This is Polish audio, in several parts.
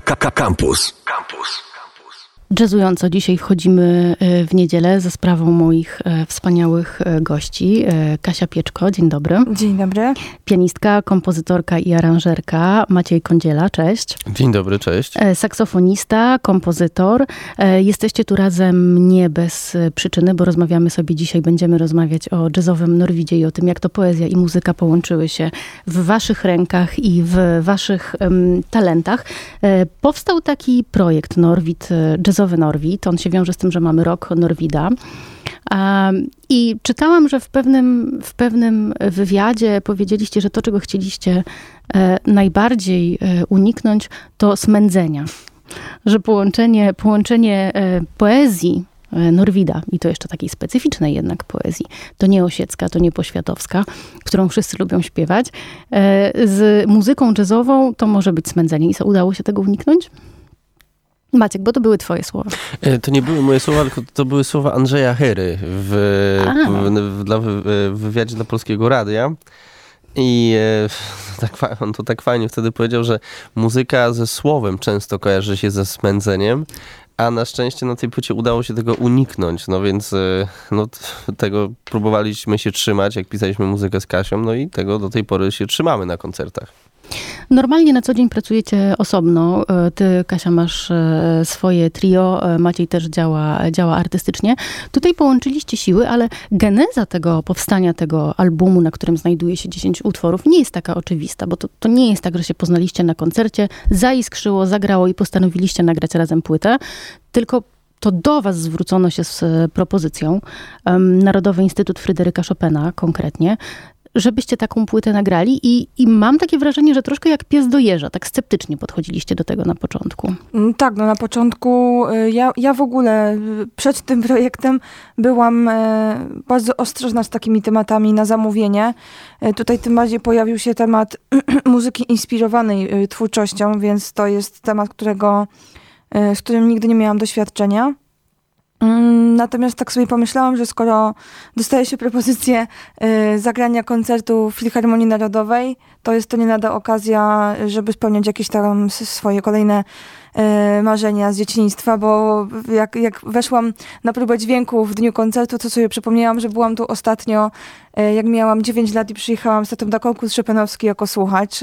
Campus. Campus. Jazzująco dzisiaj wchodzimy e, w niedzielę ze sprawą moich e, wspaniałych e, gości. Kasia Pieczko, dzień dobry. Dzień dobry. Pianistka, kompozytorka i aranżerka Maciej Kądziela, cześć. Dzień dobry, cześć. Saksofonista, kompozytor. Jesteście tu razem nie bez przyczyny, bo rozmawiamy sobie dzisiaj, będziemy rozmawiać o jazzowym Norwidzie i o tym, jak to poezja i muzyka połączyły się w waszych rękach i w waszych um, talentach. Powstał taki projekt Norwid Jazz jazzowy Norwid. On się wiąże z tym, że mamy rok Norwida. I czytałam, że w pewnym, w pewnym wywiadzie powiedzieliście, że to, czego chcieliście e, najbardziej e, uniknąć, to smędzenia. Że połączenie, połączenie e, poezji Norwida, i to jeszcze takiej specyficznej jednak poezji, to nie osiecka, to nie poświatowska, którą wszyscy lubią śpiewać, z muzyką jazzową to może być smędzenie. I co, udało się tego uniknąć? Maciek, bo to były twoje słowa. E, to nie były moje słowa, tylko to były słowa Andrzeja Hery w, w, dla, w wywiadzie dla Polskiego Radia. I e, tak, on to tak fajnie wtedy powiedział, że muzyka ze słowem często kojarzy się ze smędzeniem, a na szczęście na tej płycie udało się tego uniknąć, no więc e, no, tego próbowaliśmy się trzymać, jak pisaliśmy muzykę z Kasią, no i tego do tej pory się trzymamy na koncertach. Normalnie na co dzień pracujecie osobno. E, ty, Kasia, masz e, swoje trio, e, Maciej też działa, działa artystycznie. Tutaj połączyliście siły, ale geneza tego powstania tego albumu, na którym znajduje się 10 utworów, nie jest taka oczywista, bo to, to nie jest tak, że się poznaliście na koncercie, zaiskrzyło, zagrało i postanowiliście nagrać razem płytę, tylko to do Was zwrócono się z propozycją. Narodowy Instytut Fryderyka Chopina konkretnie żebyście taką płytę nagrali i, i mam takie wrażenie, że troszkę jak pies do jeża, tak sceptycznie podchodziliście do tego na początku. Mm, tak, no na początku y, ja, ja w ogóle y, przed tym projektem byłam e, bardzo ostrożna z takimi tematami na zamówienie. E, tutaj tym bardziej pojawił się temat muzyki inspirowanej y, twórczością, więc to jest temat, którego, e, z którym nigdy nie miałam doświadczenia. Mm, natomiast tak sobie pomyślałam, że skoro dostaje się propozycję y, zagrania koncertu Filharmonii Narodowej, to jest to nie lada okazja, żeby spełniać jakieś tam swoje kolejne y, marzenia z dzieciństwa, bo jak, jak weszłam na próbę dźwięku w dniu koncertu, to sobie przypomniałam, że byłam tu ostatnio, y, jak miałam 9 lat i przyjechałam z tatą na konkurs jako słuchacz.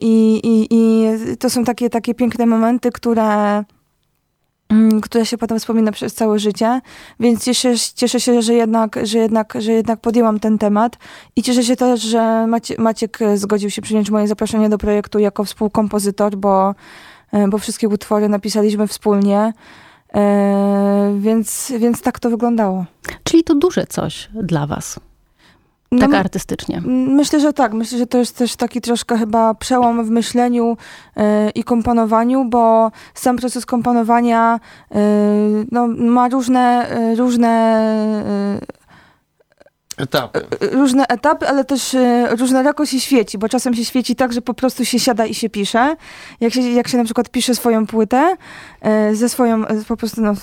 I, i, I to są takie, takie piękne momenty, które które się potem wspomina przez całe życie, więc cieszę, cieszę się, że jednak, że, jednak, że jednak podjęłam ten temat i cieszę się też, że Macie, Maciek zgodził się przyjąć moje zaproszenie do projektu jako współkompozytor, bo, e, bo wszystkie utwory napisaliśmy wspólnie, e, więc, więc tak to wyglądało. Czyli to duże coś dla was. No, tak artystycznie. Myślę, że tak. Myślę, że to jest też taki troszkę chyba przełom w myśleniu yy, i komponowaniu, bo sam proces komponowania yy, no, ma różne, yy, różne Etapy. E, e, różne etapy, ale też e, różnorako się świeci, bo czasem się świeci tak, że po prostu się siada i się pisze. Jak się, jak się na przykład pisze swoją płytę ze swoją, po prostu no,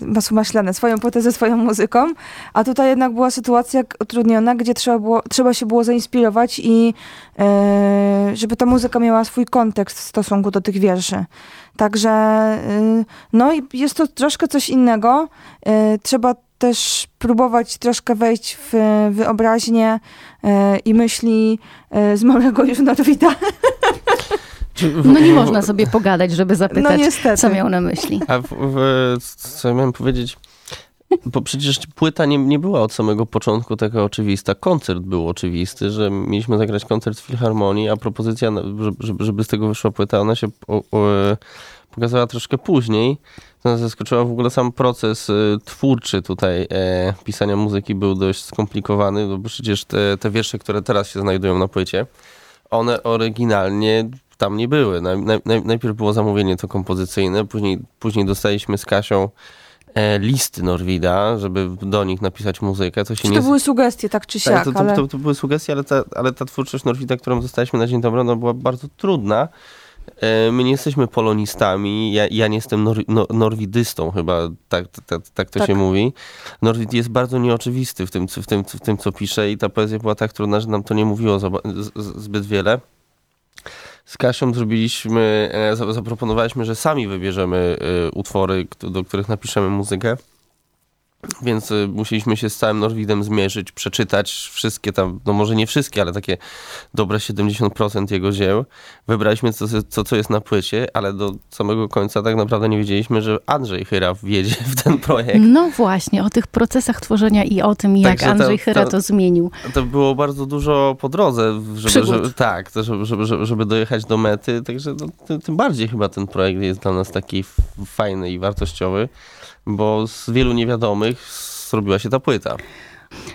masło maślane, swoją płytę ze swoją muzyką, a tutaj jednak była sytuacja utrudniona, gdzie trzeba, było, trzeba się było zainspirować i żeby ta muzyka miała swój kontekst w stosunku do tych wierszy. Także no i jest to troszkę coś innego. Trzeba też próbować troszkę wejść w wyobraźnię e, i myśli e, z małego już Norwida. No nie można sobie pogadać, żeby zapytać, no co miał na myśli. A w, w, co miałem powiedzieć? Bo przecież płyta nie, nie była od samego początku taka oczywista. Koncert był oczywisty, że mieliśmy zagrać koncert w Filharmonii, a propozycja, żeby, żeby z tego wyszła płyta, ona się o, o, pokazała troszkę później. Nas zaskoczyła w ogóle sam proces y, twórczy tutaj e, pisania muzyki był dość skomplikowany, no bo przecież te, te wiersze, które teraz się znajdują na płycie, one oryginalnie tam nie były. Naj, naj, najpierw było zamówienie to kompozycyjne, później, później dostaliśmy z Kasią e, listy Norwida, żeby do nich napisać muzykę. To, się nie... to były sugestie, tak czy siak. Tak, to, to, ale... to, to, były sugestie, ale ta, ale ta twórczość Norwida, którą dostaliśmy na dzień dobry, no, była bardzo trudna. E, my nie jesteśmy polonistami, ja, ja nie jestem nor, no, norwidystą chyba, tak, tak, tak to tak. się mówi. Norwid jest bardzo nieoczywisty w tym, w, tym, w tym, co pisze i ta poezja była tak trudna, że nam to nie mówiło zbyt wiele. z Kasią zrobiliśmy, e, za- zaproponowaliśmy, że sami wybierzemy e, utwory, do których napiszemy muzykę. Więc e, musieliśmy się z całym Norwidem zmierzyć, przeczytać wszystkie tam, no może nie wszystkie, ale takie dobre 70% jego dzieł. Wybraliśmy co, co, co jest na płycie, ale do samego końca tak naprawdę nie wiedzieliśmy, że Andrzej Chyra wjedzie w ten projekt. No właśnie, o tych procesach tworzenia i o tym, jak Także Andrzej Chyra to- zmienił. To było bardzo dużo po drodze, żeby, żeby, tak, żeby, żeby, żeby, dojechać do mety, także no, tym, bardziej chyba ten projekt jest dla nas taki fajny i wartościowy, bo z wielu niewiadomych zrobiła się ta płyta.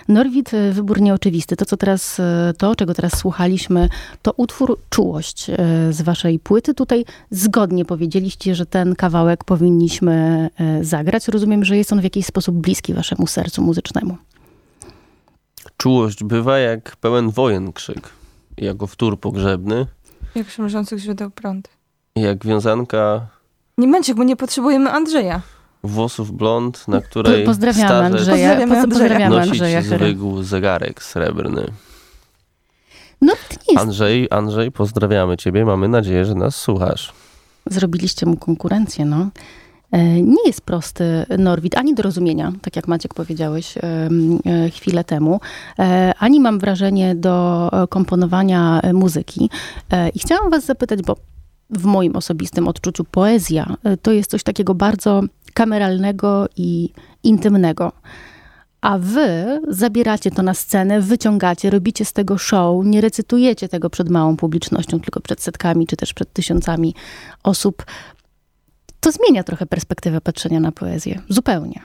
Norwid, y, wybór nieoczywisty. To, co teraz, y, to, czego teraz słuchaliśmy, to utwór Czułość y, z waszej płyty. Tutaj zgodnie powiedzieliście, że ten kawałek powinniśmy zagrać. Rozumiem, że jest on w jakiś sposób bliski waszemu sercu muzycznemu. Czułość bywa jak pełen wojen krzyk, jako wtór pogrzebny, Jak przymierzących źródeł prąd. jak wiązanka Nie Męciek, bo nie potrzebujemy Andrzeja. Włosów blond, na której Po, pozdrawiamy starzec Andrzeja. Pozdrawiamy nosić Andrzeja zwykł zegarek srebrny. Norwid nie jest Andrzej, Andrzej, pozdrawiamy ciebie, mamy nadzieję, że nas słuchasz. Zrobiliście mu konkurencję, no. E, Nie jest prosty Norwid, ani do rozumienia, tak jak Maciek powiedziałeś e, chwilę temu, e, ani mam wrażenie do komponowania muzyki. I chciałam was zapytać, bo w moim osobistym odczuciu poezja to jest coś takiego bardzo kameralnego i intymnego. A wy zabieracie to na scenę, wyciągacie, robicie z tego show, nie recytujecie tego przed małą publicznością, tylko przed setkami czy też przed tysiącami osób. To zmienia trochę perspektywę patrzenia na poezję. Zupełnie.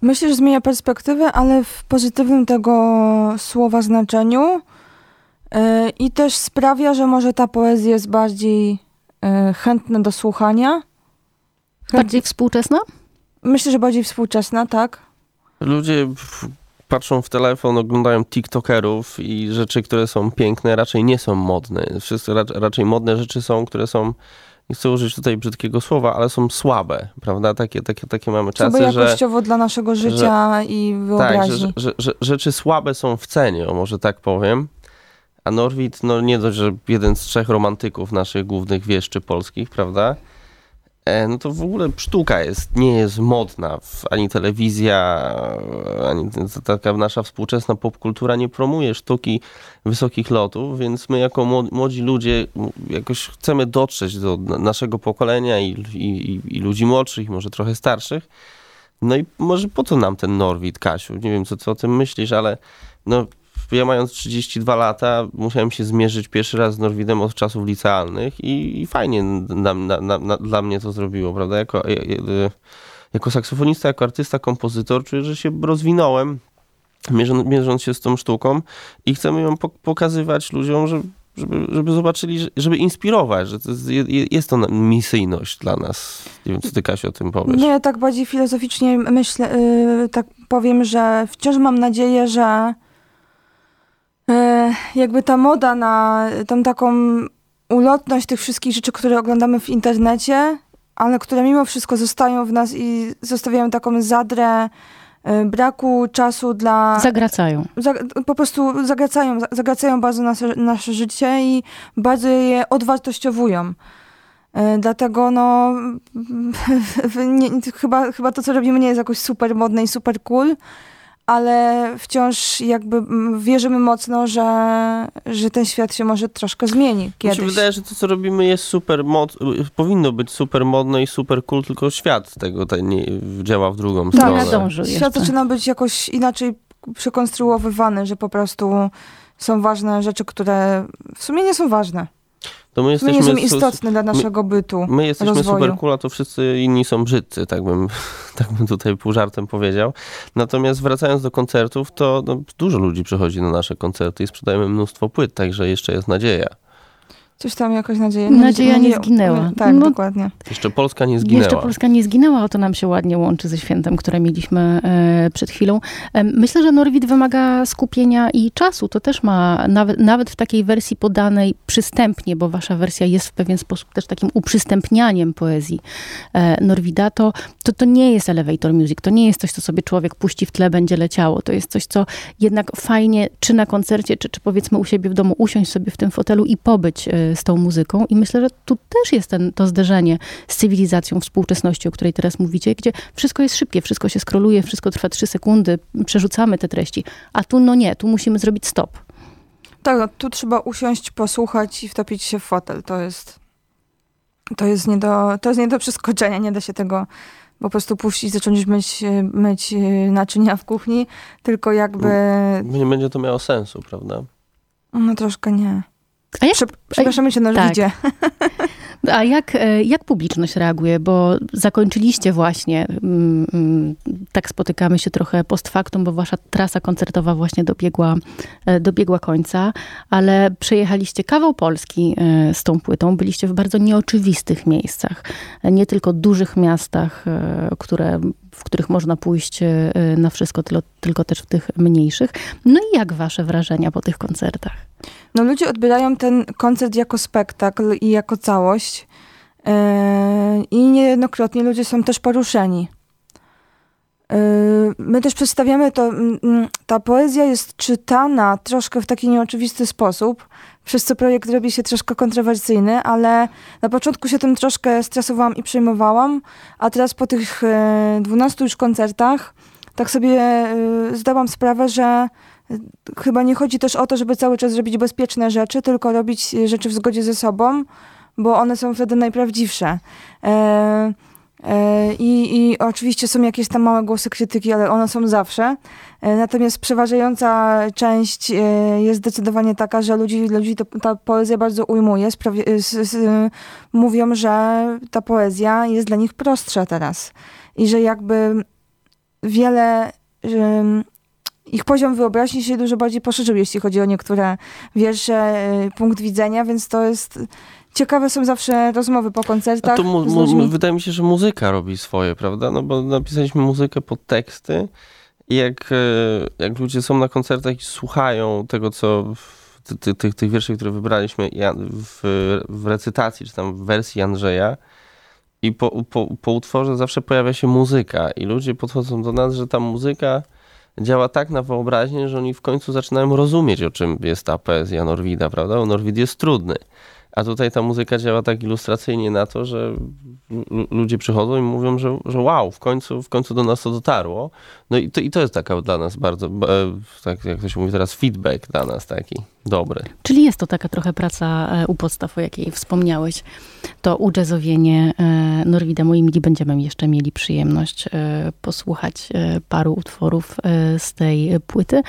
Myślę, że zmienia perspektywę, ale w pozytywnym tego słowa znaczeniu. Yy, I też sprawia, że może ta poezja jest bardziej yy, chętna do słuchania. Bardziej współczesna? Myślę, że bardziej współczesna, tak. Ludzie patrzą w telefon, oglądają TikTokerów i rzeczy, które są piękne, raczej nie są modne. Wszystko, rac- raczej modne rzeczy są, które są, nie chcę użyć tutaj brzydkiego słowa, ale są słabe, prawda? Takie, takie, takie mamy Co by czasy, że... jakościowo dla naszego życia i Tak, że, wyobraźni. że, że, że rzeczy słabe są w cenie, o może tak powiem. A Norwid, no nie dość, że jeden z trzech romantyków naszych głównych wieszczy polskich, prawda? E, no to w ogóle sztuka jest, nie jest modna. Ani telewizja, ani taka nasza współczesna popkultura nie promuje sztuki wysokich lotów, więc my jako młod- młodzi ludzie jakoś chcemy dotrzeć do na- naszego pokolenia i, i, i- ludzi młodszych, może trochę starszych. No i może po co nam ten Norwid, Kasiu? Nie wiem, co ty o tym myślisz, ale no, ja mając 32 lata musiałem się zmierzyć pierwszy raz z Norwidem od czasów licealnych i, i fajnie na, na, na, dla mnie to zrobiło, prawda? Jako, e, e, jako saksofonista, jako artysta, kompozytor czuję, że się rozwinąłem, mierząc, mierząc się z tą sztuką i chcemy ją po, pokazywać ludziom, żeby, żeby, żeby zobaczyli, że- żeby inspirować, że to jest, je- jest to misyjność dla nas. Nie wiem, co ty, o tym powiesz. Nie, tak bardziej filozoficznie myślę, yy, tak powiem, że wciąż mam nadzieję, że jakby ta moda na tą taką ulotność tych wszystkich rzeczy, które oglądamy w internecie, ale które mimo wszystko zostają w nas i zostawiają taką zadrę yy, braku czasu dla... Zagracają. za, po prostu zagracają, zagracają bardzo nasze, nasze życie i bardzo je odwartościowują. E, Dlatego no, nie, chyba, chyba to, co robimy, nie jest jakoś super modne i super cool, ale wciąż jakby mm, wierzymy mocno, że, że ten świat się może troszkę zmieni Mi kiedyś. się wydaje, że to, co robimy, jest super mod, powinno być super modne i super cool, tylko świat tego te, nie, działa w drugą Tak, stronę. nadąży Świat jeszcze. zaczyna być jakoś inaczej przekonstruowywany, że po prostu są ważne rzeczy, które w sumie nie są ważne. To my nie są jesteśmy, istotne dla naszego bytu. my jesteśmy rozwoju. super cool, a to wszyscy inni są brzydcy, tak bym, tak bym tutaj pół żartem powiedział. Natomiast wracając do koncertów, to no, dużo ludzi przychodzi na nasze koncerty i sprzedajemy mnóstwo płyt, także jeszcze jest nadzieja. Coś tam jakoś nadzieję. Nadzieja nie zginęła. Tak, No, dokładnie. Jeszcze Polska nie zginęła. Jeszcze Polska nie zginęła, o to nam się ładnie łączy ze świętem, które mieliśmy e, przed chwilą. E, myślę, że Norwid wymaga skupienia i czasu. To też ma, nawet, nawet w takiej wersji podanej przystępnie, bo wasza wersja jest w pewien sposób też takim uprzystępnianiem poezji e, Norwida, to to, to nie jest elevator music, to nie jest coś, co sobie człowiek puści w tle, będzie leciało. To jest coś, co jednak fajnie, czy na koncercie, czy, czy powiedzmy u siebie w domu, usiąść sobie w tym fotelu i pobyć y, z tą muzyką. I myślę, że tu też jest ten, to zderzenie z cywilizacją współczesności, o której teraz mówicie, gdzie wszystko jest szybkie, wszystko się skroluje, wszystko trwa trzy sekundy, przerzucamy te treści. A tu no nie, tu musimy zrobić stop. Tak, no, tu trzeba usiąść, posłuchać i wtopić się w fotel. To jest, to jest, nie, do, to jest nie do przeskoczenia, nie da się tego po prostu puścić, zacząć myć, myć naczynia w kuchni, tylko jakby... Nie będzie to miało sensu, prawda? No troszkę nie. A jak, Przepraszamy cię na tak. A jak, e, jak publiczność reaguje? Bo zakończyliście właśnie, mm, mm, tak spotykamy się trochę post factum, bo wasza trasa koncertowa właśnie dobiegła, e, dobiegła końca, ale przejechaliście kawał Polski e, z tą płytą. Byliście w bardzo nieoczywistych miejscach. Nie tylko dużych miastach, które w których można pójść na wszystko, tylko też w tych mniejszych. No i jak wasze wrażenia po tych koncertach? No ludzie odbierają ten koncert jako spektakl i jako całość. Yy, I niejednokrotnie ludzie są też poruszeni. Yy, my też przedstawiamy to, ta poezja jest czytana troszkę w taki nieoczywisty sposób, przez co projekt robi się troszkę kontrowersyjny, ale na początku się tym troszkę stresowałam i przejmowałam, a teraz po tych 12 już koncertach tak sobie zdałam sprawę, że chyba nie chodzi też o to, żeby cały czas robić bezpieczne rzeczy, tylko robić rzeczy w zgodzie ze sobą, bo one są wtedy najprawdziwsze. E, e, i, I oczywiście są jakieś tam małe głosy krytyki, ale one są zawsze. E, natomiast przeważająca część e, jest zdecydowanie taka, że ludzi, ludzi to, ta poezja bardzo ujmuje. Sprawi, mówią, że ta poezja jest dla nich prostsza teraz. I że jakby wiele ich poziom wyobraźni się dużo bardziej poszerzył, jeśli chodzi o niektóre wiersze, y, punkt widzenia, więc to jest... Ciekawe są zawsze rozmowy po koncertach. A to mu, mu, wydaje mi się, że muzyka robi swoje, prawda? No bo napisaliśmy muzykę pod teksty i jak, e, jak ludzie są na koncertach i słuchają tego, co tych, tych, tych wierszy, które wybraliśmy w, w recytacji, czy tam w wersji Andrzeja, i po, po, po utworze zawsze pojawia się muzyka i ludzie podchodzą do nas, że ta muzyka działa tak na wyobraźnię, że oni w końcu zaczynają rozumieć, o czym jest ta poezja Norwida, prawda? Bo Norwid jest trudny. A tutaj ta muzyka działa tak ilustracyjnie na to, że ludzie przychodzą i mówią, że, że wow, w końcu, w końcu do nas to dotarło. No i to, i to jest taka dla nas bardzo, tak jak to się mówi teraz, feedback dla nas taki dobry. Czyli jest to taka trochę praca e, u podstaw, o jakiej wspomniałeś. To ujazzowienie e, Norwida, moi mili, będziemy jeszcze mieli przyjemność e, posłuchać paru utworów z tej płyty.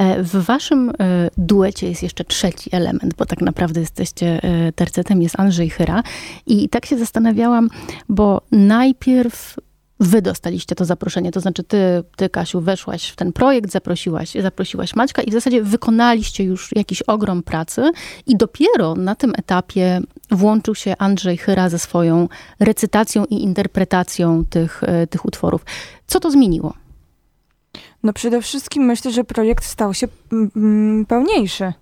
E, w waszym e, duecie jest jeszcze trzeci element, bo tak naprawdę jesteście e, tercetem, jest Andrzej Chyra. I tak się zastanawiałam, bo najpierw wy dostaliście to zaproszenie, to znaczy ty, ty Kasiu, weszłaś w ten projekt, zaprosiłaś, zaprosiłaś Maćka i w zasadzie wykonaliście już jakiś ogrom pracy i dopiero na tym etapie włączył się Andrzej Chyra ze swoją recytacją i interpretacją tych, tych utworów. Co to zmieniło? No przede wszystkim myślę, że projekt stał się mm, mm, pełniejszy.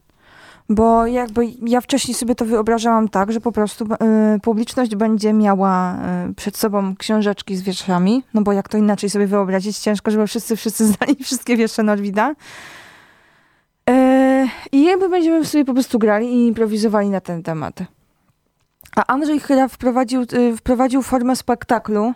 Bo jakby ja wcześniej sobie to wyobrażałam tak, że po prostu y, publiczność będzie miała y, przed sobą książeczki z wierszami, no bo jak to inaczej sobie wyobrazić, ciężko, żeby wszyscy, wszyscy znali wszystkie wiersze Norwida. Y, I jakby będziemy sobie po prostu grali i improwizowali na ten temat. A Andrzej chyba wprowadził, wprowadził formę spektaklu,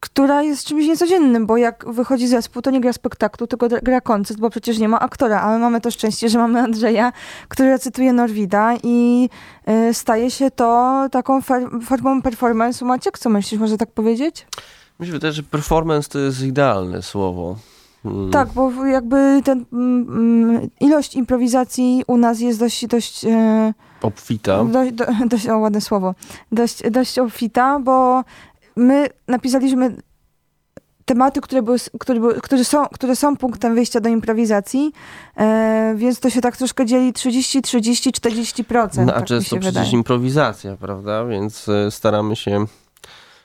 która jest czymś niecodziennym, bo jak wychodzi zespół, to nie gra spektaklu, tylko gra koncert, bo przecież nie ma aktora, ale mamy to szczęście, że mamy Andrzeja, który recytuje Norwida i y, staje się to taką formą performance'u. Maciek, co myślisz, może tak powiedzieć? Mi się wydaje, że performance to jest idealne słowo. Hmm. Tak, bo jakby ten mm, mm, ilość improwizacji u nas jest dość... dość e, obfita. Dość, do, dość, o, ładne słowo. Dość, dość obfita, bo my napisaliśmy tematy, które, były, które, były, które, są, które są punktem wyjścia do improwizacji, e, więc to się tak troszkę dzieli 30, 30, 40%. No, a tak często przecież wydaje. improwizacja, prawda? Więc e, staramy się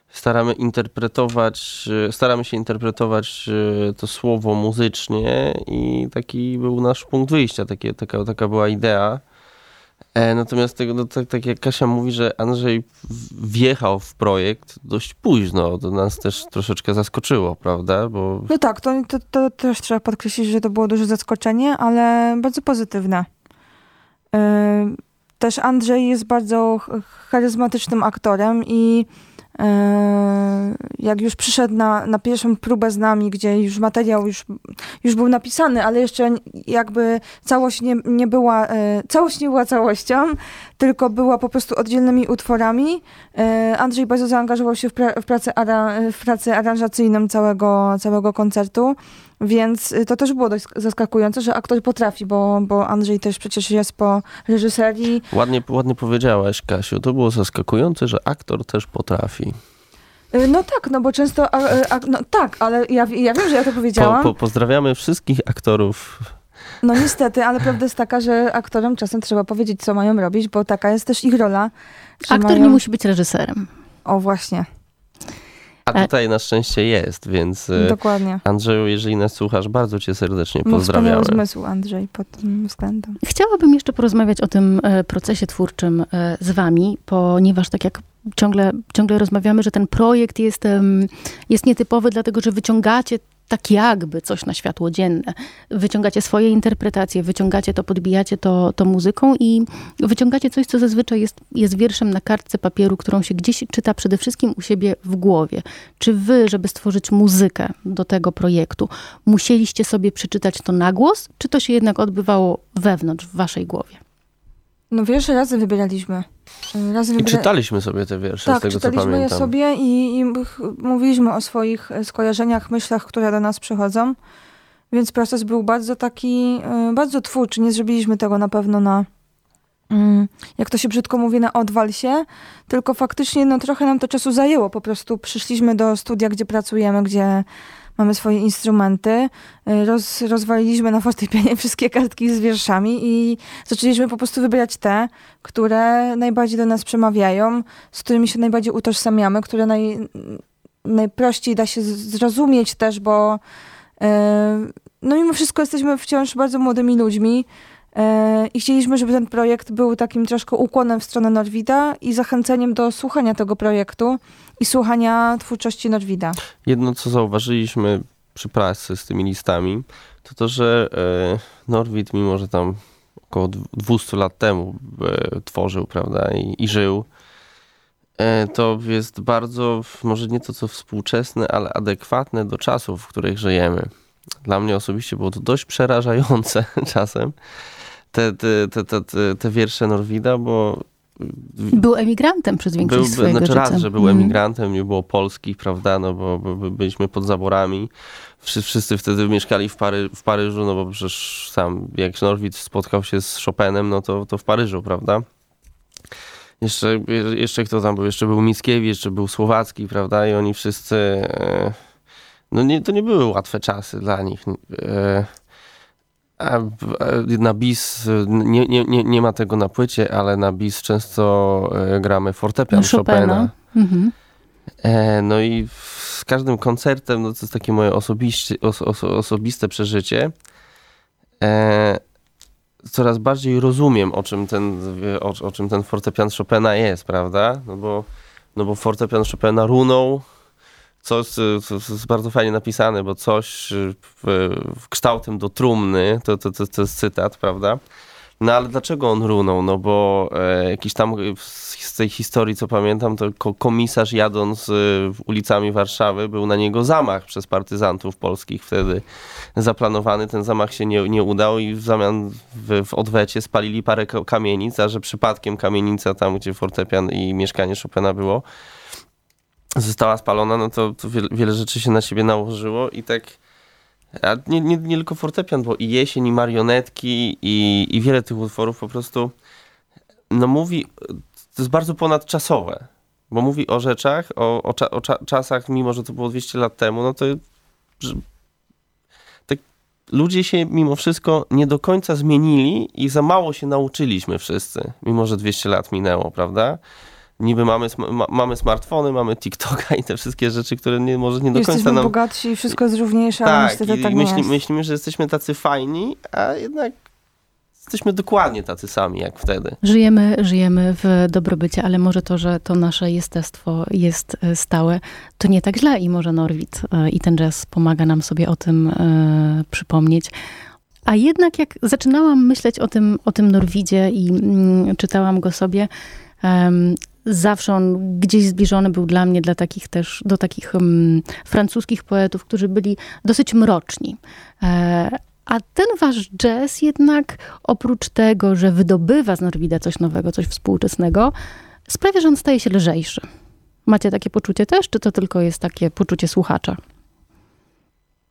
staramy interpretować, e, staramy się interpretować to słowo muzycznie i taki był nasz punkt wyjścia, takie, taka, taka była idea. E, natomiast tego, no, tak, tak jak Kasia mówi, że Andrzej wjechał w projekt dość późno, to nas też troszeczkę zaskoczyło, prawda? Bo... No tak, to, to, to też trzeba podkreślić, że to było duże zaskoczenie, ale bardzo pozytywne. E, też Andrzej jest bardzo charyzmatycznym aktorem i jak już przyszedł na, na pierwszą próbę z nami, gdzie już materiał już, już był napisany, ale jeszcze jakby całość nie, nie była, e, całość nie była całością, tylko była po prostu oddzielnymi utworami. Andrzej bardzo zaangażował się w, pra, w, pracę, w pracę aranżacyjną całego, całego koncertu. Więc y, to też było dość zaskakujące, że aktor potrafi, bo, bo Andrzej też przecież jest po reżyserii. Ładnie, ładnie powiedziałaś, Kasiu. To było zaskakujące, że aktor też potrafi. Y, no tak, no bo często. A, a, no tak, ale ja, ja wiem, że ja to powiedziałam. Po, po, pozdrawiamy wszystkich aktorów. No niestety, ale prawda jest taka, że aktorom czasem trzeba powiedzieć, co mają robić, bo taka jest też ich rola. Aktor mają... nie musi być reżyserem. O, właśnie. A tutaj na szczęście jest, więc y, Dokładnie. Andrzeju, jeżeli nas słuchasz, bardzo cię serdecznie pozdrawiamy. Ma zmysł Andrzej pod tym względem. Chciałabym jeszcze porozmawiać o tym e, procesie twórczym e, z wami, ponieważ tak jak ciągle, ciągle rozmawiamy, że ten projekt jest, jest nietypowy, dlatego że wyciągacie tak jakby coś na światło dzienne. Wyciągacie swoje interpretacje, wyciągacie to, podbijacie to, to muzyką i wyciągacie coś, co zazwyczaj jest, jest wierszem na kartce papieru, którą się gdzieś czyta przede wszystkim u siebie w głowie. Czy wy, żeby stworzyć muzykę do tego projektu, musieliście sobie przeczytać to na głos, czy to się jednak odbywało wewnątrz, w waszej głowie? No wiesz, razy wybieraliśmy. Razy wybiera... I czytaliśmy sobie te wiersze, tak, z tego co pamiętam. czytaliśmy je sobie i, i mówiliśmy o swoich e, skojarzeniach, myślach, które do nas przychodzą. Więc proces był bardzo taki, e, bardzo twórczy. Nie zrobiliśmy tego na pewno na, mm, jak to się brzydko mówi, na odwal się, tylko faktycznie no, trochę nam to czasu zajęło. Po prostu przyszliśmy do studia, gdzie pracujemy, gdzie mamy swoje instrumenty. Y, roz, rozwaliliśmy na fortepianie wszystkie kartki z wierszami i zaczęliśmy po prostu wybierać te, które najbardziej do nas przemawiają, z którymi się najbardziej utożsamiamy, które naj, najprościej da się zrozumieć też, bo yy, no mimo wszystko jesteśmy wciąż bardzo młodymi ludźmi, E, I chcieliśmy, żeby ten projekt był takim troszkę ukłonem w stronę Norwida i zachęceniem do słuchania tego projektu i słuchania twórczości Norwida. Jedno, co zauważyliśmy przy pracy z tymi listami, to to, że e, Norwid, mimo że tam około 200 lat temu e, tworzył, prawda, i, i żył, to jest bardzo, może nie to co współczesne, ale adekwatne do czasów, w których żyjemy. Dla mnie osobiście było to dość przerażające czasem, te, te, te, te, te wiersze Norwida, bo był emigrantem przez większość był, swojego znaczy życia. raz, że był mm. emigrantem, nie było Polski, prawda, no bo, bo, byliśmy pod zaborami. Wszyscy wtedy mieszkali w, Pary, w Paryżu, no bo przecież sam, jak Norwid spotkał się z Chopinem, no to, to w Paryżu, prawda. Jeszcze, jeszcze kto tam był? Jeszcze był Mickiewicz, jeszcze był Słowacki, prawda, i oni wszyscy... E, no nie, to nie były łatwe czasy dla nich. Na bis nie, nie, nie, nie ma tego na płycie, ale na bis często e, gramy fortepian Chopina. Chopina. Mhm. E, no i z każdym koncertem, no to jest takie moje osobiście, osobiste przeżycie. E, coraz bardziej rozumiem, o czym ten, o, o czym ten fortepian Chopina jest, prawda? No bo, no bo fortepian Chopina runął, co jest bardzo fajnie napisane, bo coś w, w kształtem do trumny, to, to, to, to jest cytat, prawda? No ale dlaczego on runął? No bo e, jakiś tam z tej historii, co pamiętam, to komisarz jadąc e, ulicami Warszawy, był na niego zamach przez partyzantów polskich wtedy zaplanowany. Ten zamach się nie, nie udał i w zamian w, w odwecie spalili parę kamienic, a że przypadkiem kamienica tam, gdzie fortepian i mieszkanie Chopina było, została spalona, no to, to wiele, wiele, rzeczy się na siebie nałożyło i tak. A nie, nie, nie tylko fortepian, bo i jesień, i marionetki, i, i wiele tych utworów po prostu no mówi, to jest bardzo ponadczasowe, bo mówi o rzeczach, o, o, cza, o cza, czasach, mimo że to było 200 lat temu, no to tak, ludzie się mimo wszystko nie do końca zmienili i za mało się nauczyliśmy wszyscy, mimo że 200 lat minęło, prawda? Niby mamy, ma, mamy smartfony, mamy TikToka i te wszystkie rzeczy, które nie, może nie do Jesteśmy końca nam... bogatsi i wszystko jest równiejsze, tak, ale niestety tak myśli, myślimy, że jesteśmy tacy fajni, a jednak jesteśmy dokładnie tacy sami jak wtedy. Żyjemy, żyjemy w dobrobycie, ale może to, że to nasze jestestwo jest e, stałe, to nie tak źle i może Norwid e, i ten jazz pomaga nam sobie o tym e, przypomnieć. A jednak jak zaczynałam myśleć o tym, o tym Norwidzie i mm, czytałam go sobie, zawsze on gdzieś zbliżony był dla mnie dla takich też, do takich um, francuskich poetów, którzy byli dosyć mroczni. E, a ten wasz jazz jednak oprócz tego, że wydobywa z Norwida coś nowego, coś współczesnego, sprawia, że on staje się lżejszy. Macie takie poczucie też, czy to tylko jest takie poczucie słuchacza?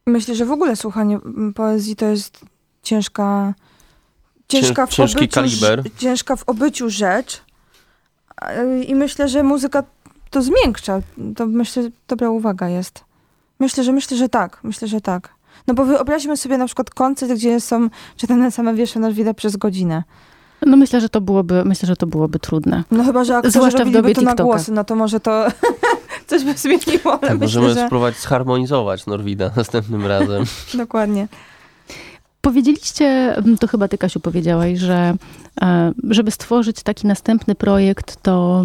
Myślę, że w ogóle słuchanie mm, poezji to jest ciężka, ciężka, w, ciężki obyciu, ciężka w obyciu rzecz. I myślę, że muzyka to zmiękcza. To myślę, dobra uwaga jest. Myślę, że myślę, że tak. Myślę, że tak. No bo wyobraźmy sobie na przykład koncert, gdzie są czytane same wiersze Norwida przez godzinę. No myślę, że to byłoby, myślę, że to byłoby trudne. No chyba, że aktorzy Zwłaszcza w dobie to na TikToka. głosy, no to może to coś by zmieniło, ale Tak, myślę, możemy że... spróbować zharmonizować Norwida następnym razem. Dokładnie. Powiedzieliście, to chyba ty Kasiu powiedziałaś, że e, żeby stworzyć taki następny projekt, to,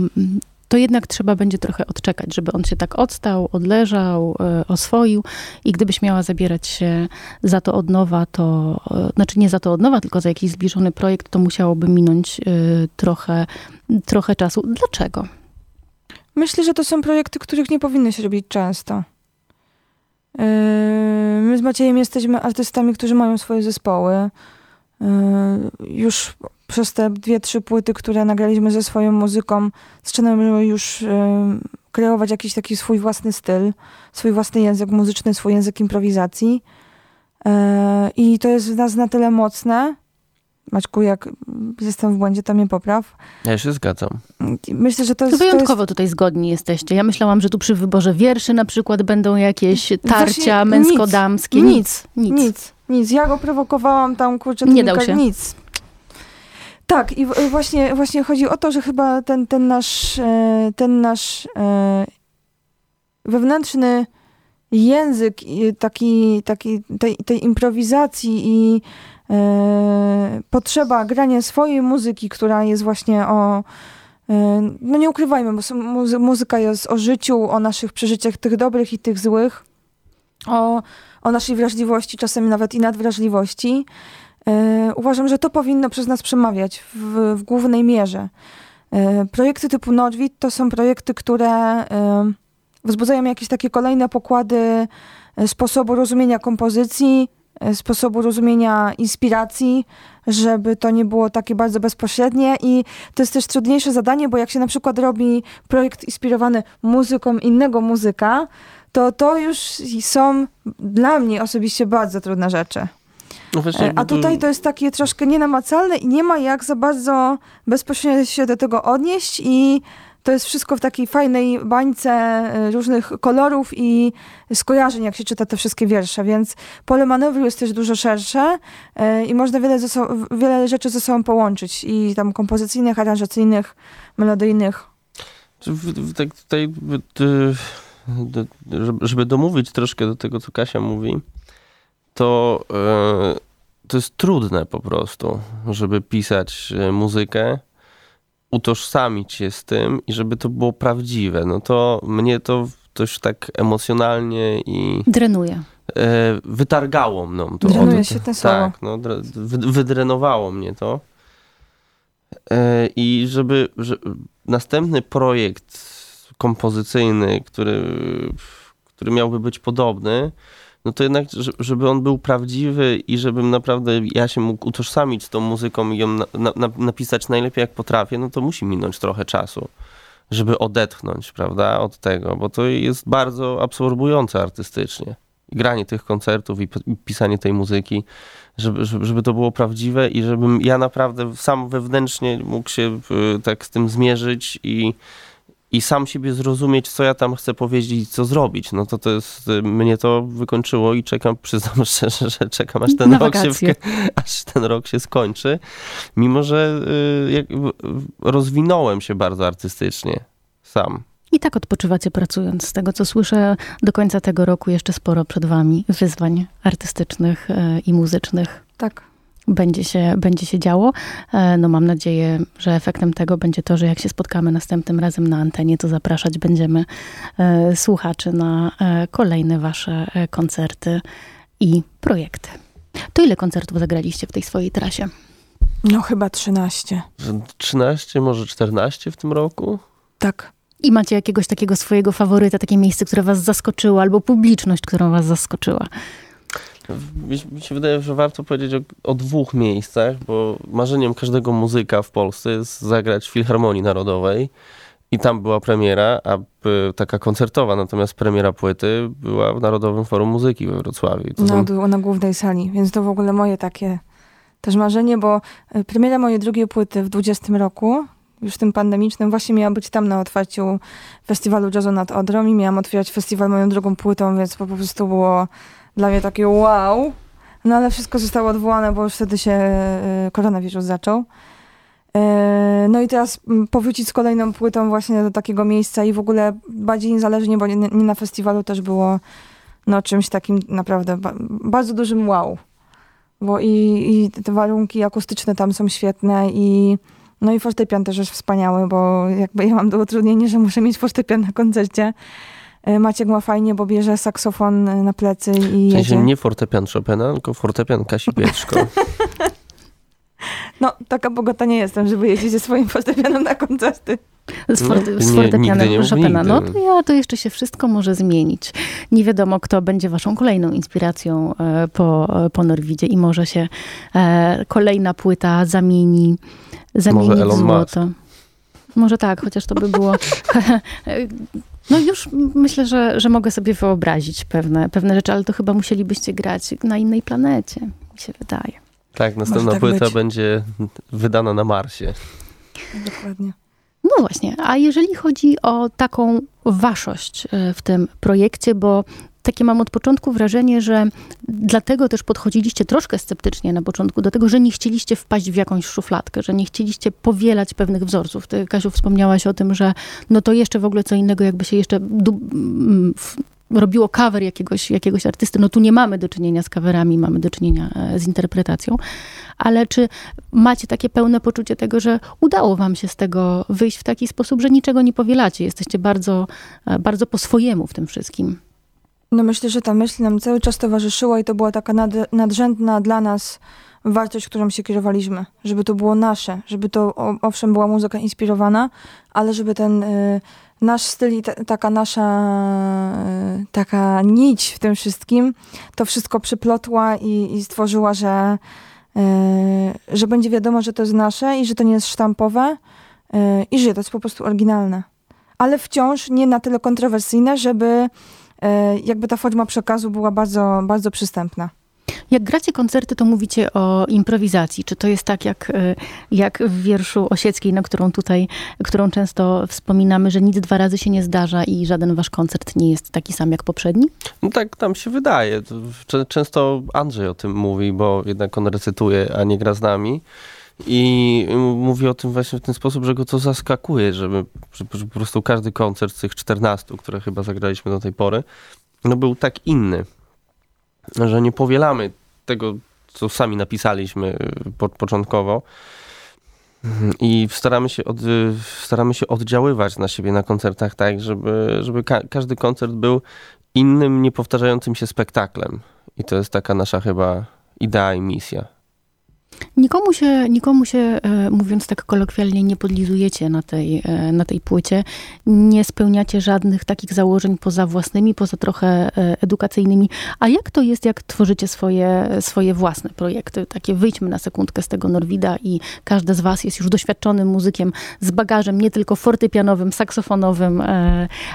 to jednak trzeba będzie trochę odczekać, żeby on się tak odstał, odleżał, e, oswoił i gdybyś miała zabierać się za to od nowa, to e, znaczy nie za to od nowa, tylko za jakiś zbliżony projekt, to musiałoby minąć trochę, trochę czasu. Dlaczego? Myślę, że to są projekty, których nie powinno się robić często. Yy, My z Maciejem jesteśmy artystami, którzy mają swoje zespoły. Yy, Już przez te dwie, trzy płyty, które nagraliśmy ze swoją muzyką, zaczynamy już yy, kreować jakiś taki swój własny styl, swój własny język muzyczny, swój język improwizacji. I to jest w nas na tyle mocne. Maćku, jak jestem w błędzie, to mnie popraw. Ja się zgadzam. Myślę, że to To jest... to jest wyjątkowo tutaj zgodni jesteście. Ja myślałam, że tu przy wyborze wierszy na przykład będą jakieś tarcia Właśnie męsko-damskie. nic, Nic, nic. Nic, nic. Ja go prowokowałam tam, kurczę, Nie dał się. Nic. Tak, i właśnie, właśnie chodzi o to, że chyba ten, ten nasz, e, ten nasz e, wewnętrzny język taki, taki tej, tej improwizacji i potrzeba grania swojej muzyki, która jest właśnie o e, no nie ukrywajmy, bo muzyka jest o życiu, o naszych przeżyciach, tych dobrych i tych złych, o, o naszej wrażliwości, czasem nawet i nadwrażliwości. E, uważam, że to powinno przez nas przemawiać w, w głównej mierze. E, projekty typu Nordwit to są projekty, które e, wzbudzają jakieś takie kolejne pokłady e, sposobu rozumienia kompozycji, e, sposobu rozumienia inspiracji, żeby to nie było takie bardzo bezpośrednie i to jest też trudniejsze zadanie, bo jak się na przykład robi projekt inspirowany muzyką innego muzyka, to to już są dla mnie osobiście bardzo trudne rzeczy. No właśnie, E, A tutaj to jest takie troszkę nienamacalne i nie ma jak za bardzo bezpośrednio się do tego odnieść i to jest wszystko w takiej fajnej bańce e, różnych kolorów i skojarzeń, jak się czyta te wszystkie wiersze, więc pole manewru jest też dużo szersze e, i można wiele, wiele rzeczy ze sobą połączyć i tam kompozycyjnych, aranżacyjnych, melodyjnych. Tak tutaj, żeby- domówić troszkę do tego, co Kasia mówi, to, e, to jest trudne po prostu, żeby pisać muzykę, utożsamić się z tym i żeby to było prawdziwe. No to mnie to też tak emocjonalnie i Drenuje. e, wytargało mną to. Drenuje, od- świetne słowo. Tak, no, dre- wy, wydrenowało mnie to. E, I żeby, że, następny projekt kompozycyjny, który, który miałby być podobny, no to jednak, że- żeby on był prawdziwy i żebym naprawdę ja się mógł utożsamić z tą muzyką i ją na, na, na, napisać najlepiej jak potrafię, no to musi minąć trochę czasu, żeby odetchnąć, prawda, od tego, bo to jest bardzo absorbujące artystycznie. Granie tych koncertów i, pisanie tej muzyki, żeby, żeby, żeby to było prawdziwe i żebym ja naprawdę sam wewnętrznie mógł się y, tak z tym zmierzyć i, i sam siebie zrozumieć, co ja tam chcę powiedzieć i co zrobić. No to to jest, y, mnie to wykończyło i czekam, przyznam szczerze, że czekam aż ten, Na rok się, aż ten rok się skończy. Mimo, że y, jak, rozwinąłem się bardzo artystycznie sam. I tak odpoczywacie pracując. Z tego, co słyszę, do końca tego roku jeszcze sporo przed wami wyzwań artystycznych e, i muzycznych. Tak. Będzie się, będzie się działo. E, no mam nadzieję, że efektem tego będzie to, że jak się spotkamy następnym razem na antenie, to zapraszać będziemy e, słuchaczy na e, kolejne wasze koncerty i projekty. To ile koncertów zagraliście w tej swojej trasie? No chyba 13. 13, może 14 w tym roku? Tak. I macie jakiegoś takiego swojego faworyta, takie miejsce, które was zaskoczyło, albo publiczność, którą was zaskoczyła? Mi się wydaje, że warto powiedzieć o, o, dwóch miejscach, bo marzeniem każdego muzyka w Polsce jest zagrać w Filharmonii Narodowej. I tam była premiera, a taka koncertowa, natomiast premiera płyty była w Narodowym Forum Muzyki we Wrocławiu. To no, są... na głównej sali, więc to w ogóle moje takie też marzenie, bo e, premiera mojej drugiej płyty w 20 roku, już tym pandemicznym, właśnie miała być tam na otwarciu festiwalu jazzu nad Odrą i miałam otwierać festiwal moją drugą płytą, więc po prostu było dla mnie takie wow. No ale wszystko zostało odwołane, bo już wtedy się e, koronawirus zaczął. E, no i teraz powrócić z kolejną płytą właśnie do takiego miejsca i w ogóle bardziej niezależnie, bo nie, na festiwalu też było no czymś takim naprawdę ba bardzo dużym wow. Bo i, i te warunki akustyczne tam są świetne i no i fortepian też jest wspaniały, bo jakby ja mam do utrudnienia, że muszę mieć fortepian na koncercie. E, Maciek ma fajnie, bo bierze saksofon e, na plecy i W sensie nie fortepian Chopina, tylko fortepian Kasi Pietrzko. no, taka bogata nie jestem, żeby jeździć ze swoim fortepianem na koncerty. Z, forte, no, z fortepianem nie, Chopina. No to ja, to jeszcze się wszystko może zmienić. Nie wiadomo, kto będzie waszą kolejną inspiracją e, po, po Norwidzie i może się kolejna płyta zamieni, zamieni może w złoto. Musk. Może tak, chociaż to by było No już myślę, że, że mogę sobie wyobrazić pewne, pewne rzeczy, ale to chyba musielibyście grać na innej planecie, mi się wydaje. Tak, następna tak płyta być. będzie wydana na Marsie. Dokładnie. No właśnie, a jeżeli chodzi o taką waszość e, w tym projekcie, bo takie mam od początku wrażenie, że dlatego też podchodziliście troszkę sceptycznie na początku do tego, że nie chcieliście wpaść w jakąś szufladkę, że nie chcieliście powielać pewnych wzorców. Ty, Kasiu, wspomniałaś o tym, że no to jeszcze w ogóle co innego, jakby się jeszcze robiło cover jakiegoś, jakiegoś artysty. No tu nie mamy do czynienia z coverami, mamy do czynienia e, z interpretacją. Ale czy macie takie pełne poczucie tego, że udało wam się z tego wyjść w taki sposób, że niczego nie powielacie? Jesteście bardzo, e, bardzo po swojemu w tym wszystkim. No myślę, że ta myśl nam cały czas towarzyszyła i to była taka nad, nadrzędna dla nas wartość, którą się kierowaliśmy. Żeby to było nasze, żeby to owszem była muzyka inspirowana, ale żeby ten y, nasz styl i ta, taka nasza y, taka nić w tym wszystkim to wszystko przyplotła i, i stworzyła, że, y, że będzie wiadomo, że to jest nasze i że to nie jest sztampowe y, i że to jest po prostu oryginalne. Ale wciąż nie na tyle kontrowersyjne, żeby E, jakby ta forma przekazu była bardzo, bardzo przystępna. Jak gracie koncerty, to mówicie o improwizacji. Czy to jest tak, jak, e, jak w wierszu Osieckiej, na którą tutaj, którą często wspominamy, że nic dwa razy się nie zdarza i żaden wasz koncert nie jest taki sam jak poprzedni? No tak tam się wydaje. Często Andrzej o tym mówi, bo jednak on recytuje, a nie gra z nami. I mówi o tym właśnie w ten sposób, że go to zaskakuje, że, że po prostu każdy koncert z tych 14, które chyba zagraliśmy do tej pory, no był tak inny, że nie powielamy tego, co sami napisaliśmy y, po, początkowo i staramy się, od, staramy się oddziaływać na siebie na koncertach tak, żeby, żeby ka każdy koncert był innym, niepowtarzającym się spektaklem. I to jest taka nasza chyba idea i misja. Nikomu się, nikomu się, e, mówiąc tak kolokwialnie, nie podlizujecie na tej, e, na tej płycie. Nie spełniacie żadnych takich założeń poza własnymi, poza trochę e, edukacyjnymi. A jak to jest, jak tworzycie swoje, swoje własne projekty? Takie wyjdźmy na sekundkę z tego Norwida i każdy z was jest już doświadczonym muzykiem z bagażem nie tylko fortepianowym, saksofonowym,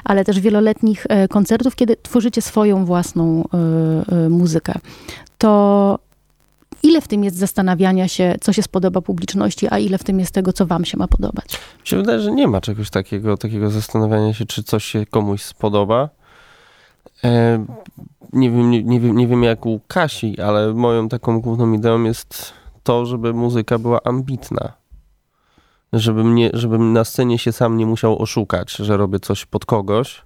ale też wieloletnich koncertów, kiedy tworzycie swoją własną muzykę. To ile w tym jest zastanawiania się, co się spodoba publiczności, a ile w tym jest tego, co wam się ma podobać? Mi się wydaje, że nie ma czegoś takiego, takiego zastanawiania się, czy coś się komuś spodoba. E, nie, wiem, nie, nie, wiem, nie wiem jak u Kasi, ale moją taką główną ideą jest to, żeby muzyka była ambitna. Żebym, nie, żebym na scenie się sam nie musiał oszukać, że robię coś pod kogoś.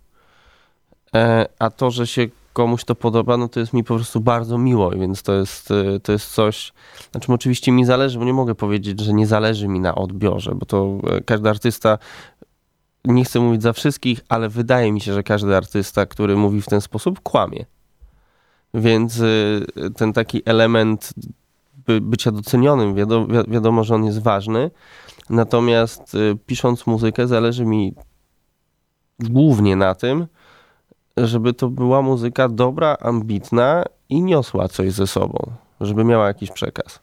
E, a to, że się komuś to podoba, no to jest mi po prostu bardzo miło, więc to jest, y, to jest coś, znaczy oczywiście mi zależy, bo nie mogę powiedzieć, że nie zależy mi na odbiorze, bo to y, każdy artysta, nie chcę mówić za wszystkich, ale wydaje mi się, że każdy artysta, który mówi w ten sposób, kłamie. Więc y, ten taki element by, bycia docenionym, wiadomo, wiadomo, że on jest ważny, natomiast pisząc muzykę zależy mi głównie na tym, żeby to była muzyka dobra, ambitna i niosła coś ze sobą, żeby miała jakiś przekaz.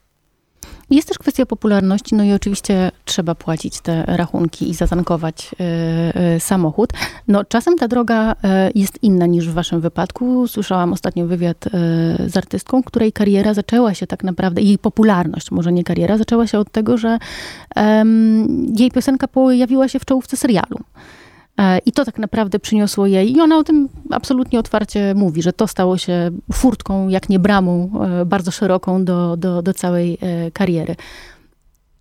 Jest też kwestia popularności, no i oczywiście trzeba płacić te rachunki i zatankować y, y, samochód. No czasem ta droga y, jest inna niż w waszym wypadku. Słyszałam ostatnio wywiad z artystką, której kariera zaczęła się tak naprawdę, jej popularność, może nie kariera, zaczęła się od tego, że jej piosenka pojawiła się w czołówce serialu. E, I to tak naprawdę przyniosło jej, i ona o tym absolutnie otwarcie mówi, że to stało się furtką, jak nie bramą, e, bardzo szeroką do, do, do całej e, kariery.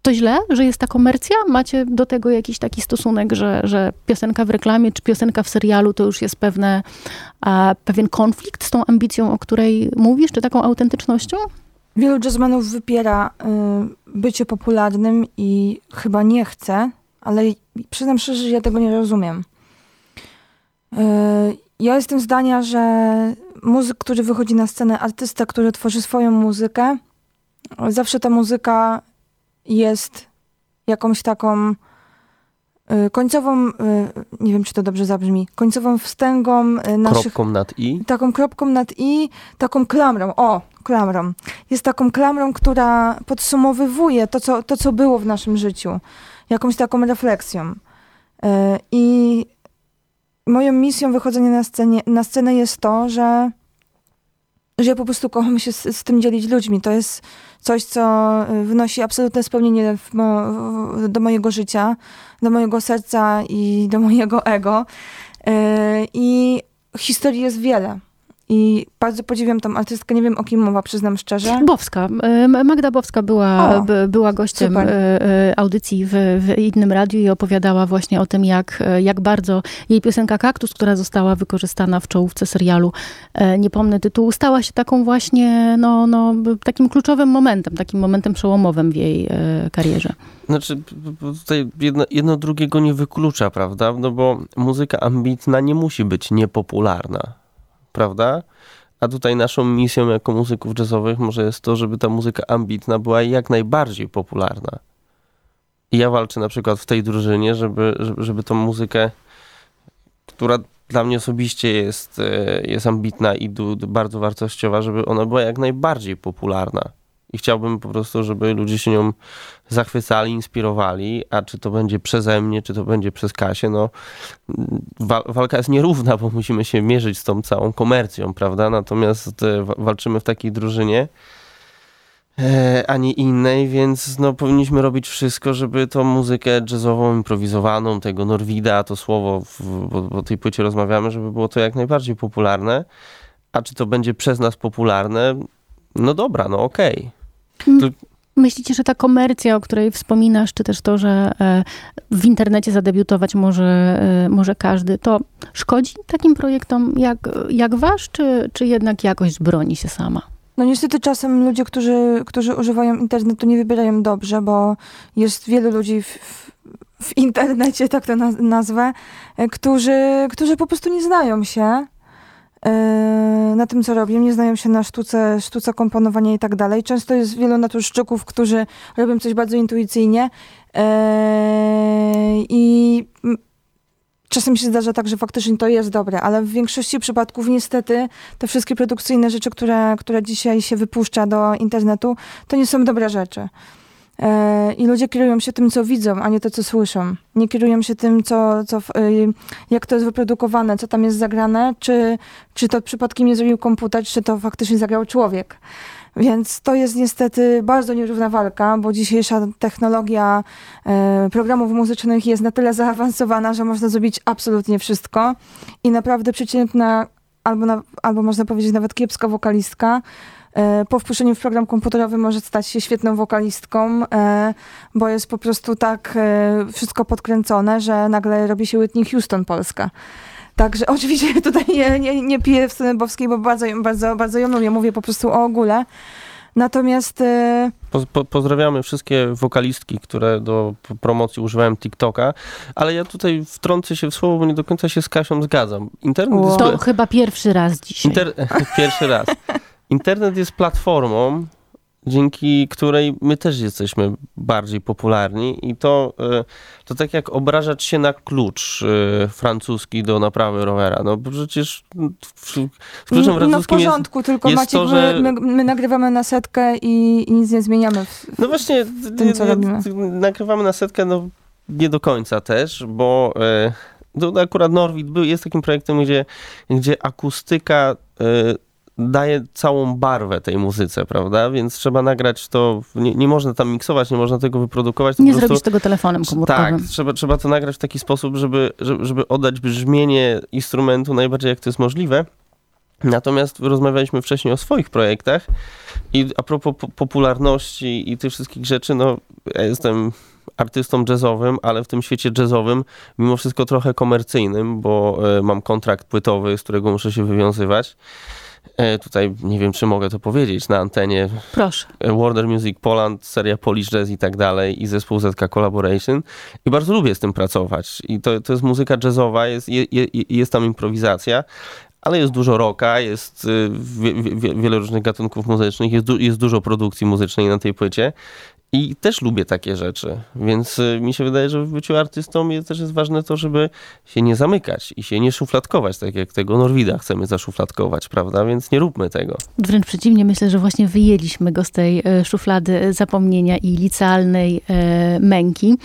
To źle, że jest ta komercja? Macie do tego jakiś taki stosunek, że, że piosenka w reklamie czy piosenka w serialu to już jest pewne, a, pewien konflikt z tą ambicją, o której mówisz, czy taką autentycznością? Wielu jazzmenów wypiera y, bycie popularnym i chyba nie chce, ale przyznam szczerze, że ja tego nie rozumiem. E, ja jestem zdania, że muzyk, który wychodzi na scenę, artysta, który tworzy swoją muzykę, zawsze ta muzyka jest jakąś taką e, końcową, e, nie wiem czy to dobrze zabrzmi, końcową wstęgą naszych... Kropką nad i? Taką kropką nad i, taką klamrą, o, klamrą. Jest taką klamrą, która podsumowywuje to, co, to, co było w naszym życiu jakąś taką refleksją. E, I moją misją wychodzenia na, scenie, na scenę jest to, że, że ja po prostu kocham się z, z tym dzielić ludźmi. To jest coś, co wnosi absolutne spełnienie do mojego życia, do mojego serca i do mojego ego. E, I historii jest wiele. I bardzo podziwiam tą artystkę, nie wiem o kim mowa, przyznam szczerze. Bowska. Magda Bowska była, była gościem super. E, e, audycji w, w, innym radiu i opowiadała właśnie o tym, jak, e, jak bardzo jej piosenka Kaktus, która została wykorzystana w czołówce serialu, nie pomnę tytułu, stała się taką właśnie, no, no, takim kluczowym momentem, takim momentem przełomowym w jej karierze. Znaczy, tutaj jedno, jedno drugiego nie wyklucza, prawda? No bo muzyka ambitna nie musi być niepopularna prawda? A tutaj naszą misją jako muzyków jazzowych może jest to, żeby ta muzyka ambitna była jak najbardziej popularna. I ja walczę na przykład w tej drużynie, żeby, żeby, żeby tą muzykę, która dla mnie osobiście jest, e, jest ambitna i bardzo wartościowa, żeby ona była jak najbardziej popularna. I chciałbym po prostu, żeby ludzie się nią zachwycali, inspirowali, a czy to będzie przeze mnie, czy to będzie przez Kasię, no wa walka jest nierówna, bo musimy się mierzyć z tą całą komercją, prawda? Natomiast e, walczymy w takiej drużynie, e, a nie innej, więc no, powinniśmy robić wszystko, żeby tą muzykę jazzową, improwizowaną, tego Norwida, to słowo, bo o tej płycie rozmawiamy, żeby było to jak najbardziej popularne. A czy to będzie przez nas popularne? No dobra, no okej. Okay. Myślicie, że ta komercja, o której wspominasz, czy też to, że e, w internecie zadebiutować może, e, może każdy, to szkodzi takim projektom jak, jak wasz, czy, czy jednak jakość broni się sama? No niestety czasem ludzie, którzy, którzy używają internetu nie wybierają dobrze, bo jest wielu ludzi w, w internecie, tak to nazwę, e, którzy, którzy po prostu nie znają się na tym, co robią, nie znają się na sztuce, sztuce komponowania i tak dalej. Często jest wielu naturszczyków, którzy robią coś bardzo intuicyjnie e, i czasem się zdarza tak, że faktycznie to jest dobre, ale w większości przypadków niestety te wszystkie produkcyjne rzeczy, które, które dzisiaj się wypuszcza do internetu, to nie są dobre rzeczy. E, I ludzie kierują się tym, co widzą, a nie to, co słyszą. Nie kierują się tym, co, co, y, jak to jest wyprodukowane, co tam jest zagrane, czy, czy to przypadkiem nie zrobił komputer, czy to faktycznie zagrał człowiek. Więc to jest niestety bardzo nierówna walka, bo dzisiejsza technologia e, programów muzycznych jest na tyle zaawansowana, że można zrobić absolutnie wszystko. I naprawdę przeciętna, albo, na, albo można powiedzieć nawet kiepska wokalistka, po wpuszczeniu w program komputerowy może stać się świetną wokalistką, e, bo jest po prostu tak e, wszystko podkręcone, że nagle robi się Whitney Houston Polska. Także oczywiście tutaj nie, nie, nie piję w stronę bowskiej, bo bardzo, bardzo, bardzo ją lubię. Mówię po prostu o ogóle. Natomiast e, Po, po, pozdrawiamy wszystkie wokalistki, które do promocji używają TikToka, ale ja tutaj wtrącę się w słowo, bo nie do końca się z Kasią zgadzam. Internet Wow. jest... To chyba pierwszy raz dzisiaj. Inter... Pierwszy raz. Internet jest platformą, dzięki której my też jesteśmy bardziej popularni i to, e, to tak jak obrażać się na klucz e, francuski do naprawy rowera. No przecież w, z kluczem no w francuskim jest... porządku, tylko jest Maciek, to, że- my, my, my nagrywamy na setkę i, i nic nie zmieniamy. W, No właśnie, tym, co robimy. nagrywamy na setkę, no nie do końca też, bo e, no, akurat Norwid był, jest takim projektem, gdzie, gdzie akustyka e, daje całą barwę tej muzyce, prawda? Więc trzeba nagrać to, nie, nie można tam miksować, nie można tego wyprodukować. Nie prostu, zrobisz tego telefonem tak, komórkowym. trzeba, trzeba to nagrać w taki sposób, żeby, żeby, oddać brzmienie instrumentu najbardziej jak to jest możliwe. Natomiast rozmawialiśmy wcześniej o swoich projektach i a propos po- popularności i tych wszystkich rzeczy, no ja jestem artystą jazzowym, ale w tym świecie jazzowym mimo wszystko trochę komercyjnym, bo e, mam kontrakt płytowy, z którego muszę się wywiązywać. E, tutaj nie wiem, czy mogę to powiedzieć na antenie. Proszę. E, Warner Music Poland, seria Polish Jazz i tak dalej i zespół ZK Collaboration i bardzo lubię z tym pracować i to, to jest muzyka jazzowa, jest, je, je, jest tam improwizacja, ale jest dużo rocka, jest y, wie, wie, wiele różnych gatunków muzycznych, jest, du, jest dużo produkcji muzycznej na tej płycie i też lubię takie rzeczy, więc y, mi się wydaje, że w byciu artystą też jest ważne to, żeby się nie zamykać i się nie szufladkować, tak jak tego Norwida chcemy zaszufladkować, prawda, więc nie róbmy tego. Wręcz przeciwnie, myślę, że właśnie wyjęliśmy go z tej e, szuflady zapomnienia i licealnej e, męki.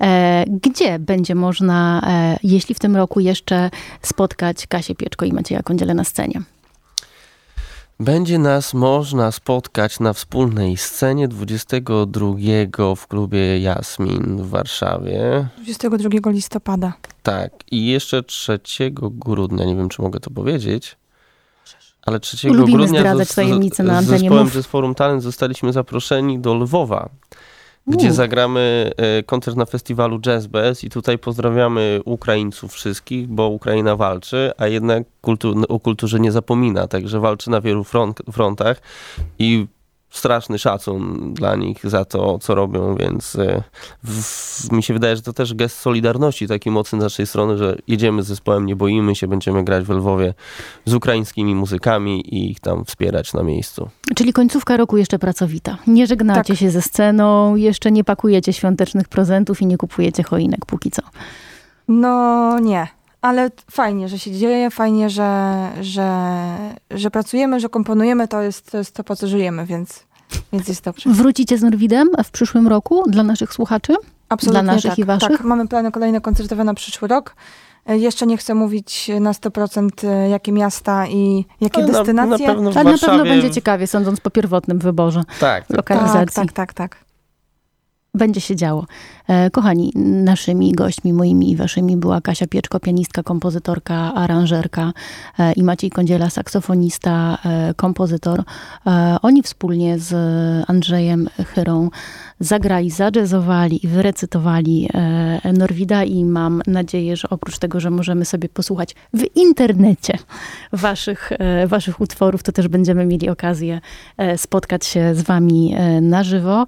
E, gdzie będzie można, e, jeśli w tym roku jeszcze spotkać Kasię Pieczko i Macieja Kądziele na scenie? Będzie nas można spotkać na wspólnej scenie 22 w klubie Jasmin w Warszawie. 22 listopada. Tak, i jeszcze 3 grudnia, nie wiem czy mogę to powiedzieć, ale 3 Lubimy grudnia zdradzać z- tajemnice na z zespołem mów. z Forum Talent zostaliśmy zaproszeni do Lwowa, gdzie zagramy e, koncert na festiwalu Jazz i tutaj pozdrawiamy Ukraińców wszystkich, bo Ukraina walczy, a jednak kultu- o kulturze nie zapomina, także walczy na wielu front, frontach i straszny szacun dla nich za to, co robią, więc e, w, w, mi się wydaje, że to też gest solidarności taki mocny z naszej strony, że jedziemy z zespołem, nie boimy się, będziemy grać w Lwowie z ukraińskimi muzykami i ich tam wspierać na miejscu. Czyli końcówka roku jeszcze pracowita. Nie żegnacie Tak. się ze sceną, jeszcze nie pakujecie świątecznych prezentów i nie kupujecie choinek póki co. No nie, ale fajnie, że się dzieje, fajnie, że, że, że pracujemy, że komponujemy, to jest, to jest to, po co żyjemy, więc, więc jest dobrze. Wrócicie z Norwidem w przyszłym roku dla naszych słuchaczy? Absolutnie Dla naszych tak, i waszych? Tak, mamy plany kolejne koncertowe na przyszły rok. E, Jeszcze nie chcę mówić na 100% e, jakie miasta i jakie Ale na, destynacje. na pewno w Ale na Warszawie... pewno będzie ciekawie, sądząc po pierwotnym wyborze Tak, tak. lokalizacji. tak, tak, tak, tak. Będzie się działo. E, Kochani, naszymi gośćmi, moimi i waszymi była Kasia Pieczko, pianistka, kompozytorka, aranżerka e, i Maciej Kądziela, saksofonista, e, kompozytor. Oni wspólnie z Andrzejem Chyrą zagrali, zajazzowali i wyrecytowali Norwida i mam nadzieję, że oprócz tego, że możemy sobie posłuchać w internecie waszych, waszych utworów, to też będziemy mieli okazję spotkać się z wami na żywo.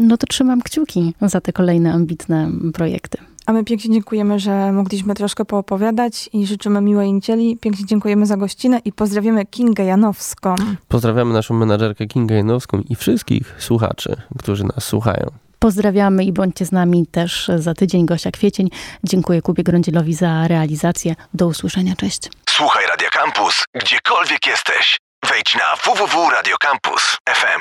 No to trzymam kciuki za te kolejne ambitne projekty. A my pięknie dziękujemy, że mogliśmy troszkę poopowiadać i życzymy miłej niedzieli. Pięknie dziękujemy za gościnę i pozdrawiamy Kingę Janowską. Pozdrawiamy naszą menadżerkę Kingę Janowską i wszystkich słuchaczy, którzy nas słuchają. Pozdrawiamy i bądźcie z nami też za tydzień. Gosia Kwiecień. Dziękuję Kubie Grądzielowi za realizację. Do usłyszenia. Cześć. Słuchaj Radio Campus, gdziekolwiek jesteś. Wejdź na www.radiocampus.fm.